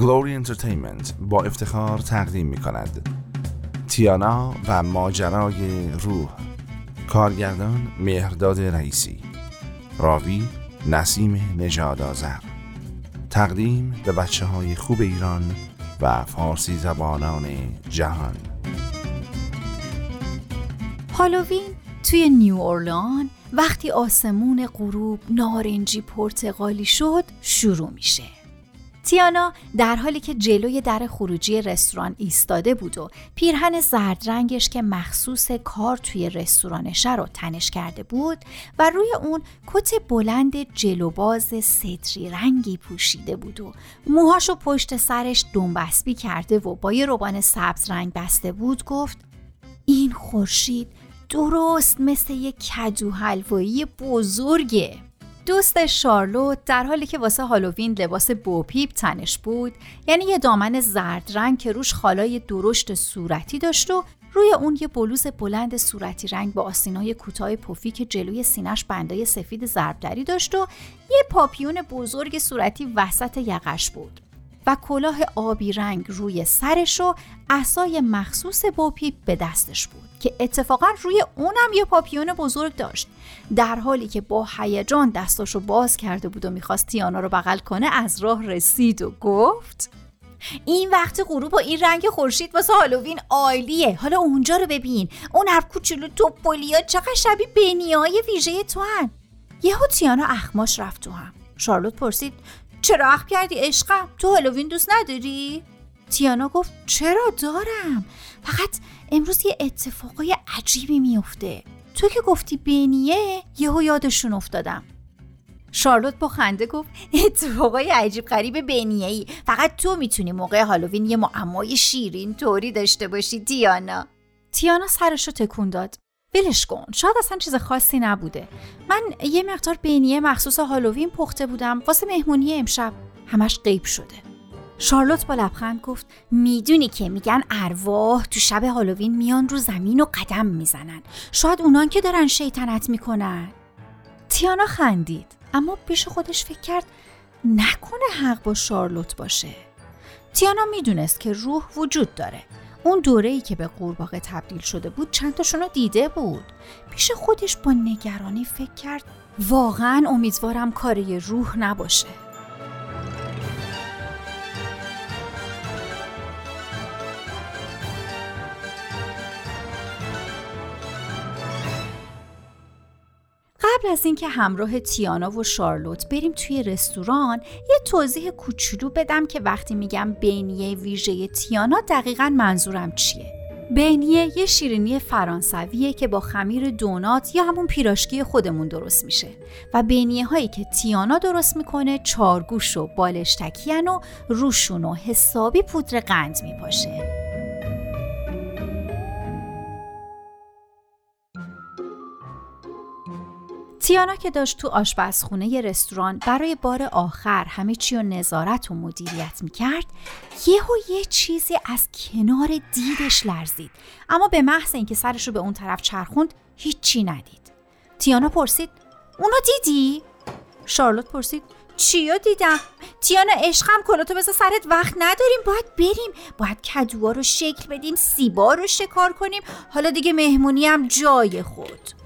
Glory Entertainment با افتخار تقدیم می کند تیانا و ماجرای روح. کارگردان مهرداد رئیسی. راوی نسیم نژاد آذر تقدیم به بچه های خوب ایران و فارسی زبانان جهان. هالووین توی نیو اورلئان وقتی آسمون غروب نارنجی پرتقالی شد شروع میشه. تیانا در حالی که جلوی در خروجی رستوران ایستاده بود و پیرهن زرد رنگش که مخصوص کار توی رستورانشه رو تنش کرده بود و روی اون کت بلند جلوباز ستری رنگی پوشیده بود و موهاشو پشت سرش دنبسبی کرده و با یه روبان سبز رنگ بسته بود گفت این خورشید درست مثل یک کدو حلوایی بزرگه. دوست شارلوت در حالی که واسه هالووین لباس بوپیپ تنش بود یعنی یه دامن زرد رنگ که روش خالای درشت صورتی داشت و روی اون یه بلوز بلند صورتی رنگ با آسینای کوتاه پفی که جلوی سینش بندای سفید ضربدری داشت و یه پاپیون بزرگ صورتی وسط یقش بود و کلاه آبی رنگ روی سرش و عصای مخصوص بوپیپ به دستش بود. که اتفاقا روی اونم یه پاپیون بزرگ داشت. در حالی که با هیجان دستاشو باز کرده بود و می‌خواست تیانا رو بغل کنه از راه رسید و گفت این وقت غروب و این رنگ خورشید واسه هالووین عالیه. حالا اونجا رو ببین. اون هر کوچولو توپولیا چقدر شبیه بنیای ویژه تو هن یهو تیانا اخماش رفت تو هم. شارلوت پرسید چرا اخم کردی عشقم؟ تو هالووین دوست نداری؟ تیانا گفت چرا دارم؟ فقط امروز یه اتفاقای عجیبی میفته تو که گفتی بینیه یهو یادشون افتادم. شارلوت با خنده گفت اتفاقای عجیب غریب بینیه ای فقط تو می‌تونی موقع هالووین یه معمای شیرین طوری داشته باشی تیانا. تیانا سرشو تکون داد. ولش کن شاید اصلا چیز خاصی نبوده. من یه مقدار بینیه مخصوص هالووین پخته بودم. واسه مهمونی امشب همش غیب شده. شارلوت با لبخند گفت می‌دونی که میگن ارواح تو شب هالووین میان رو زمین و قدم می‌زنن. شاید اونان که دارن شیطنت می‌کنن. تیانا خندید اما پیش خودش فکر کرد نکنه حق با شارلوت باشه. تیانا می‌دونست که روح وجود داره. اون دوره ای که به قورباغه تبدیل شده بود چند تاشون دیده بود. پیش خودش با نگرانی فکر کرد واقعا امیدوارم کاری روح نباشه. قبل از اینکه همراه تیانا و شارلوت بریم توی رستوران یه توضیح کوچولو بدم که وقتی میگم بینیه ویژه تیانا دقیقا منظورم چیه؟ بینیه یه شیرینی فرانسویه که با خمیر دونات یا همون پیراشکی خودمون درست میشه و بینیه هایی که تیانا درست می‌کنه چارگوش و بالشتکیان و روشون و حسابی پودر قند میپاشه. تیانا که داشت تو آشپزخونه رستوران برای بار آخر همه چی رو نظارت و مدیریت می‌کرد یهو یه چیزی از کنار دیدش لرزید. اما به محض اینکه سرش رو به اون طرف چرخوند هیچی ندید. تیانا پرسید اونو دیدی؟ شارلوت پرسید چیو دیدم؟ تیانا عشقم کلاتو بذار سرت وقت نداریم باید بریم. باید کدوها رو شکل بدیم سیبا رو شکار کنیم. حالا دیگه مهمونی هم جای خود.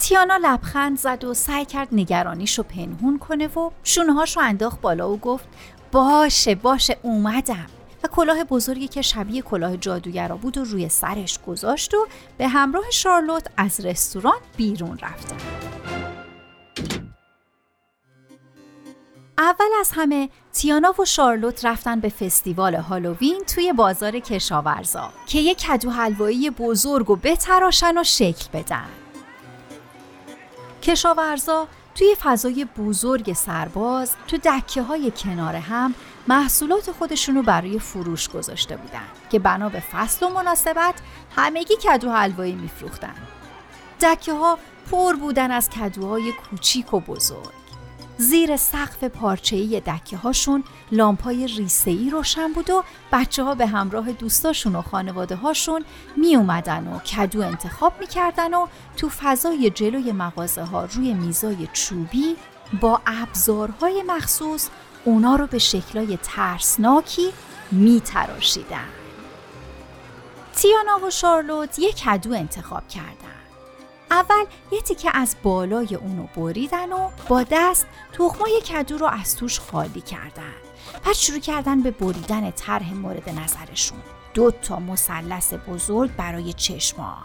تیانا لبخند زد و سعی کرد نگرانیشو پنهون کنه و شونهاش رو انداخت بالا و گفت باشه باشه اومدم. و کلاه بزرگی که شبیه کلاه جادوگرا بود و روی سرش گذاشت و به همراه شارلوت از رستوران بیرون رفتن اول از همه تیانا و شارلوت رفتن به فستیوال هالووین توی بازار کشاورزا که یک کدو حلوایی بزرگ و بتراشن و شکل بدن. کشاورزا توی فضای بزرگ سرباز تو دکه های کنار هم محصولات خودشون رو برای فروش گذاشته بودن که بنا به فصل و مناسبت همگی کدو حلوایی میفروختن. دکه ها پر بودن از کدوهای کوچیک و بزرگ. زیر سقف پارچه‌ای دکه هاشون لامپای ریسه‌ای روشن بود و بچه ها به همراه دوستاشون و خانواده هاشون می اومدن و کدو انتخاب می‌کردن و تو فضای جلوی مغازه ها روی میزای چوبی با ابزارهای مخصوص اونا رو به شکلای ترسناکی می تراشیدن. تیانا و شارلوت یک کدو انتخاب کردن. اول یه تیکه از بالای اونو بریدن و با دست تخمای کدو رو از توش خالی کردن. بعد شروع کردن به بریدن طرح مورد نظرشون. دو تا مثلث بزرگ برای چشما.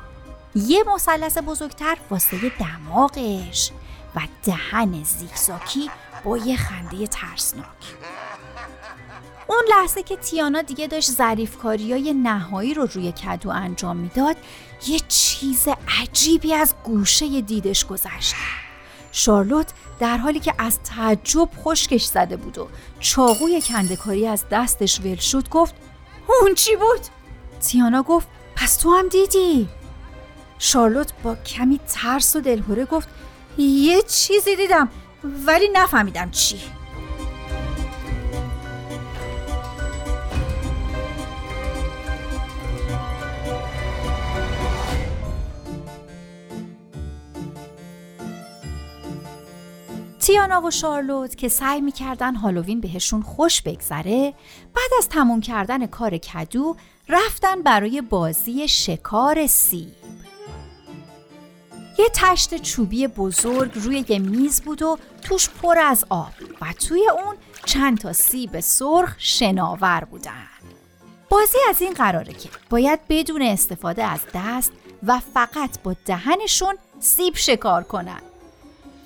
یه مثلث بزرگتر واسه دماغش و دهن زیگزاکی با یه خنده ترسناک. اون لحظه که تیانا دیگه داشت ظریفکاری های نهایی رو روی کدو انجام می‌داد یه چیز عجیبی از گوشه دیدش گذشت شارلوت در حالی که از تعجب خشکش زده بود و چاقوی کندکاری از دستش ول شد گفت اون چی بود؟ تیانا گفت پس تو هم دیدی؟ شارلوت با کمی ترس و دلهوره گفت یه چیزی دیدم ولی نفهمیدم چی تیانا و شارلوت که سعی می‌کردن هالووین بهشون خوش بگذره بعد از تموم کردن کار کدو رفتن برای بازی شکار سیب. یه تشت چوبی بزرگ روی یه میز بود و توش پر از آب و توی اون چند تا سیب سرخ شناور بودن. بازی از این قراره که باید بدون استفاده از دست و فقط با دهنشون سیب شکار کنن.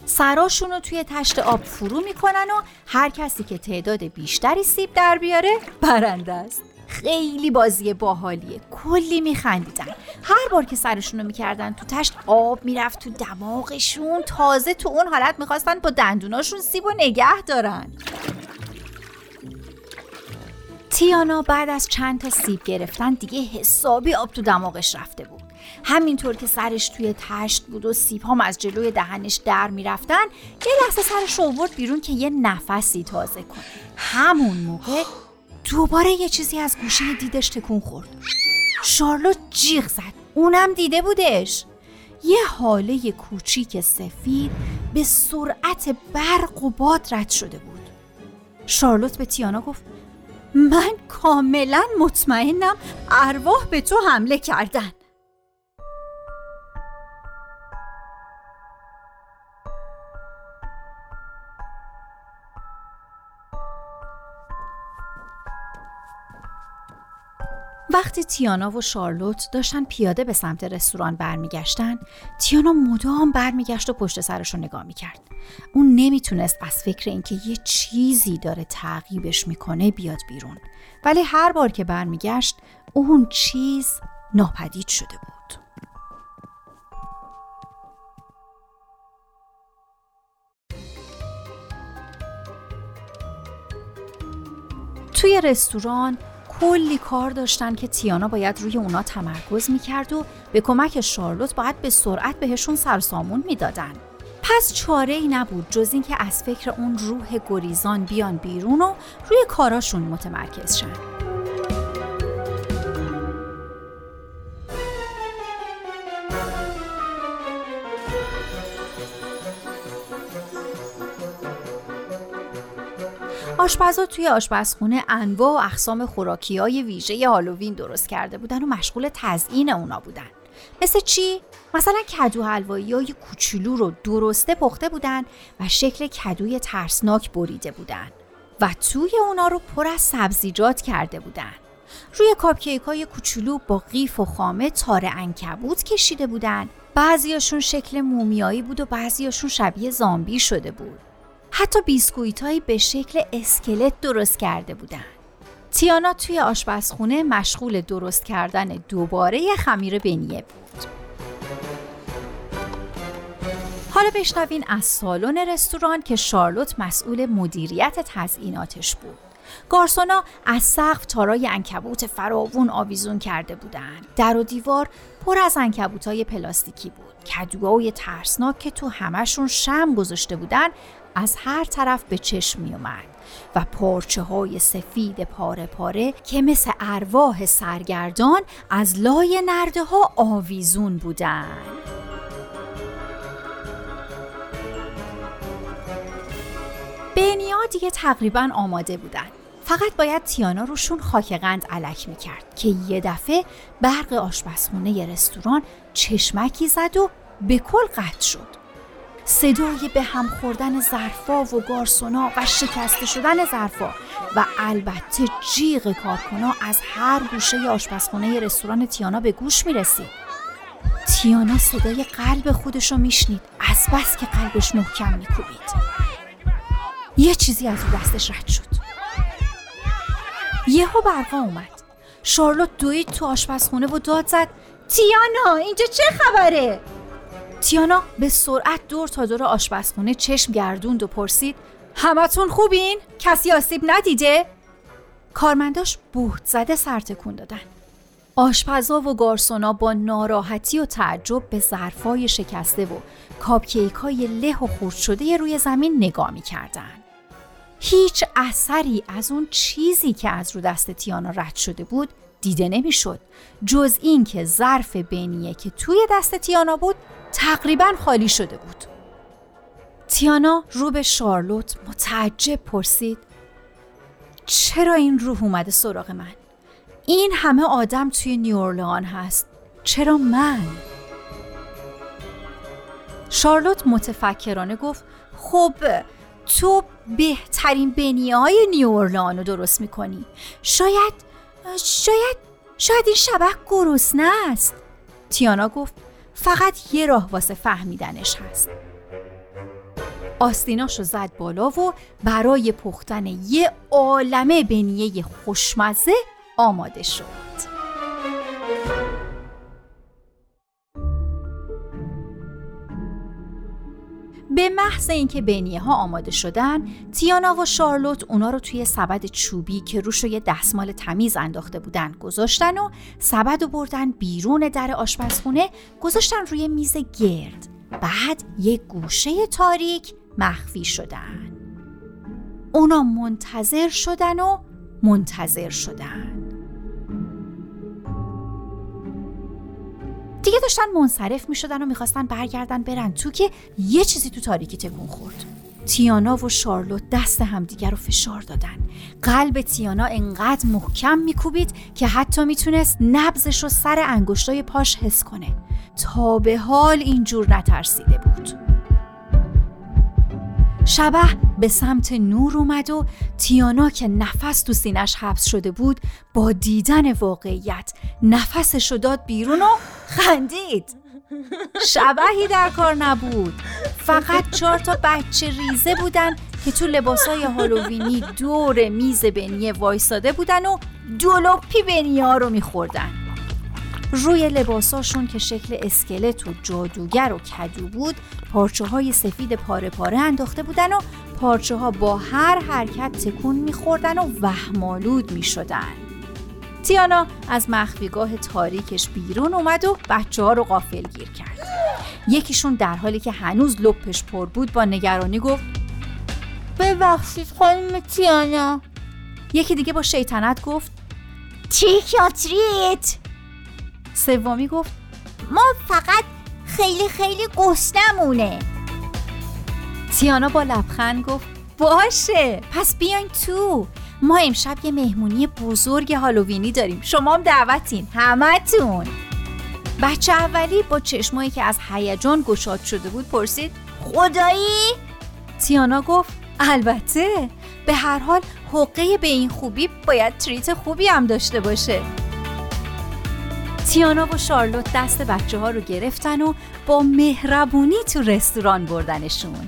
سراشون رو توی تشت آب فرو می‌کنن و هر کسی که تعداد بیشتری سیب در بیاره برنده است. خیلی بازی باحالیه. کلی میخندیدن. هر بار که سرشون رو می‌کردن تو تشت آب می‌رفت تو دماغشون تازه تو اون حالت می‌خواستن با دندوناشون سیب و نگه دارن. تیانا بعد از چند تا سیب گرفتن دیگه حسابی آب تو دماغش رفته بود. همینطور که سرش توی تشت بود و سیب هم از جلوی دهنش در می‌رفتن یه لحظه سرش رو بیرون که یه نفسی تازه کنه. همون موقع دوباره یه چیزی از گوشه دیدش تکون خورد. شارلوت جیغ زد. اونم دیده بودش. یه حاله کوچیک سفید به سرعت برق و باد رد شده بود. شارلوت به تیانا گفت من کاملا مطمئنم ارواح به تو حمله کردن. وقتی تیانا و شارلوت داشتن پیاده به سمت رستوران برمیگشتن تیانا مدام برمیگشت و پشت سرش رو نگاه می‌کرد. اون نمی‌تونست از فکر اینکه یه چیزی داره تعقیبش می‌کنه بیاد بیرون. ولی هر بار که برمیگشت اون چیز ناپدید شده بود. توی رستوران کلی کار داشتن که تیانا باید روی اونا تمرکز می‌کرد و به کمک شارلوت باید به سرعت بهشون سرسامون می‌دادن. پس چاره ای نبود جز اینکه از فکر اون روح گریزان بیان بیرون و روی کاراشون متمرکز شن. آشپزا توی آشپزخونه انواع و اقسام خوراکی های ویژه هالووین درست کرده بودن و مشغول تزیین اونا بودن. مثل چی؟ مثلا کدو حلوایی های کوچولو رو درسته پخته بودن و شکل کدوی ترسناک بریده بودن و توی اونا رو پر از سبزیجات کرده بودن. روی کاپکیک های کوچولو با قیف و خامه تار انکبوت کشیده بودن. بعضیاشون شکل مومیایی بود و بعضیاشون شبیه زامبی شده بود. حتی بیسکویت هایی به شکل اسکلت درست کرده بودن. تیانا توی آشپزخونه مشغول درست کردن دوباره خمیر بنیه بود. حالا بشنوین از سالن رستوران که شارلوت مسئول مدیریت تزئیناتش بود. گارسونا از سقف تارای انکبوت فراوون آویزون کرده بودند. در و دیوار پر از انکبوتای پلاستیکی بود. کدوهای ترسناک که تو همشون شم گذاشته بودن از هر طرف به چشم می اومد و پارچه های سفید پاره پاره که مثل ارواح سرگردان از لای نرده ها آویزون بودن بینیا دیگه تقریبا آماده بودن فقط باید تیانا روشون خاک قند علک می‌کرد که یه دفعه برق آشپزخونه رستوران چشمکی زد و به کل قطع شد. صدای به هم خوردن ظرفا و گارسونا و شکسته شدن ظرفا و البته جیغ کارکنا از هر گوشه آشپزخونه رستوران تیانا به گوش می رسید. تیانا صدای قلب خودش رو میشنید. از بس که قلبش محکم میکوبید. یه چیزی از او دستش رد شد. یهو برقا اومد. شارلوت دوید تو آشپزخونه و داد زد. تیانا اینجا چه خبره؟ تیانا به سرعت دور تا دور آشپزخونه چشم گردوند و پرسید همتون خوبین؟ کسی آسیب ندیده؟ کارمنداش بهت زده سر تکون دادن آشپزا و گارسونا با ناراحتی و تعجب به ظرفای شکسته و کاپکیک های له و خورد شده روی زمین نگاه می کردن. هیچ اثری از اون چیزی که از رو دست تیانا رد شده بود دیده نمی‌شد جز این که ظرف بینیه که توی دست تیانا بود تقریبا خالی شده بود تیانا رو به شارلوت متعجب پرسید چرا این روح اومده سراغ من؟ این همه آدم توی نیورلان هست چرا من؟ شارلوت متفکرانه گفت خب تو بهترین بنیه های نیورلان رو درست می‌کنی شاید شاید شاید این شبه گرسنه است تیانا گفت فقط یه راه واسه فهمیدنش هست. آستیناشو زد بالا و برای پختن یه عالمه بنیه خوشمزه آماده شد. به محض اینکه بینیه ها آماده شدن تیانا و شارلوت اونا رو توی سبد چوبی که روش یه دستمال تمیز انداخته بودن گذاشتن و سبد رو بردن بیرون در آشپزخونه گذاشتن روی میز گرد. بعد یه گوشه تاریک مخفی شدن. اونا منتظر شدن و منتظر شدن. دیگه داشتن منصرف می شدن و می‌خواستن برگردن برن. تو که یه چیزی تو تاریکی تکون خورد. تیانا و شارلوت دست همدیگر رو فشار دادن. قلب تیانا انقدر محکم میکوبید که حتی می‌تونست نبزش رو سر انگشتای پاش حس کنه. تا به حال اینجور نترسیده بود. شبه به سمت نور اومد و تیانا که نفس تو سینش حبس شده بود با دیدن واقعیت نفسش داد بیرون و خندید. شبهی در کار نبود. فقط چهار تا بچه ریزه بودن که تو لباسای هالووینی دور میز بنیه وایساده بودن و دولوپی بنیه ها رو میخوردن. روی لباساشون که شکل اسکلت و جادوگر و کدو بود پارچه های سفید پاره پاره انداخته بودن و پارچه ها با هر حرکت تکون میخوردن و وهمالود می‌شدن. تیانا از مخفیگاه تاریکش بیرون اومد و بچه ها رو غافل گیر کرد. یکیشون در حالی که هنوز لپش پر بود با نگرانی گفت ببخشید خانم تیانا. یکی دیگه با شیطنت گفت تیک سومی گفت ما فقط خیلی خیلی گستمونه تیانا با لبخند گفت باشه پس بیاین تو. ما امشب یه مهمونی بزرگ هالووینی داریم. شما هم دعوتین همتون. بچه اولی با چشمایی که از هیجان گشاد شده بود پرسید خدایی؟ تیانا گفت البته به هر حال حقه به این خوبی باید تریت خوبی هم داشته باشه. تیانا و شارلوت دست بچه ها رو گرفتن و با مهربونی تو رستوران بردنشون.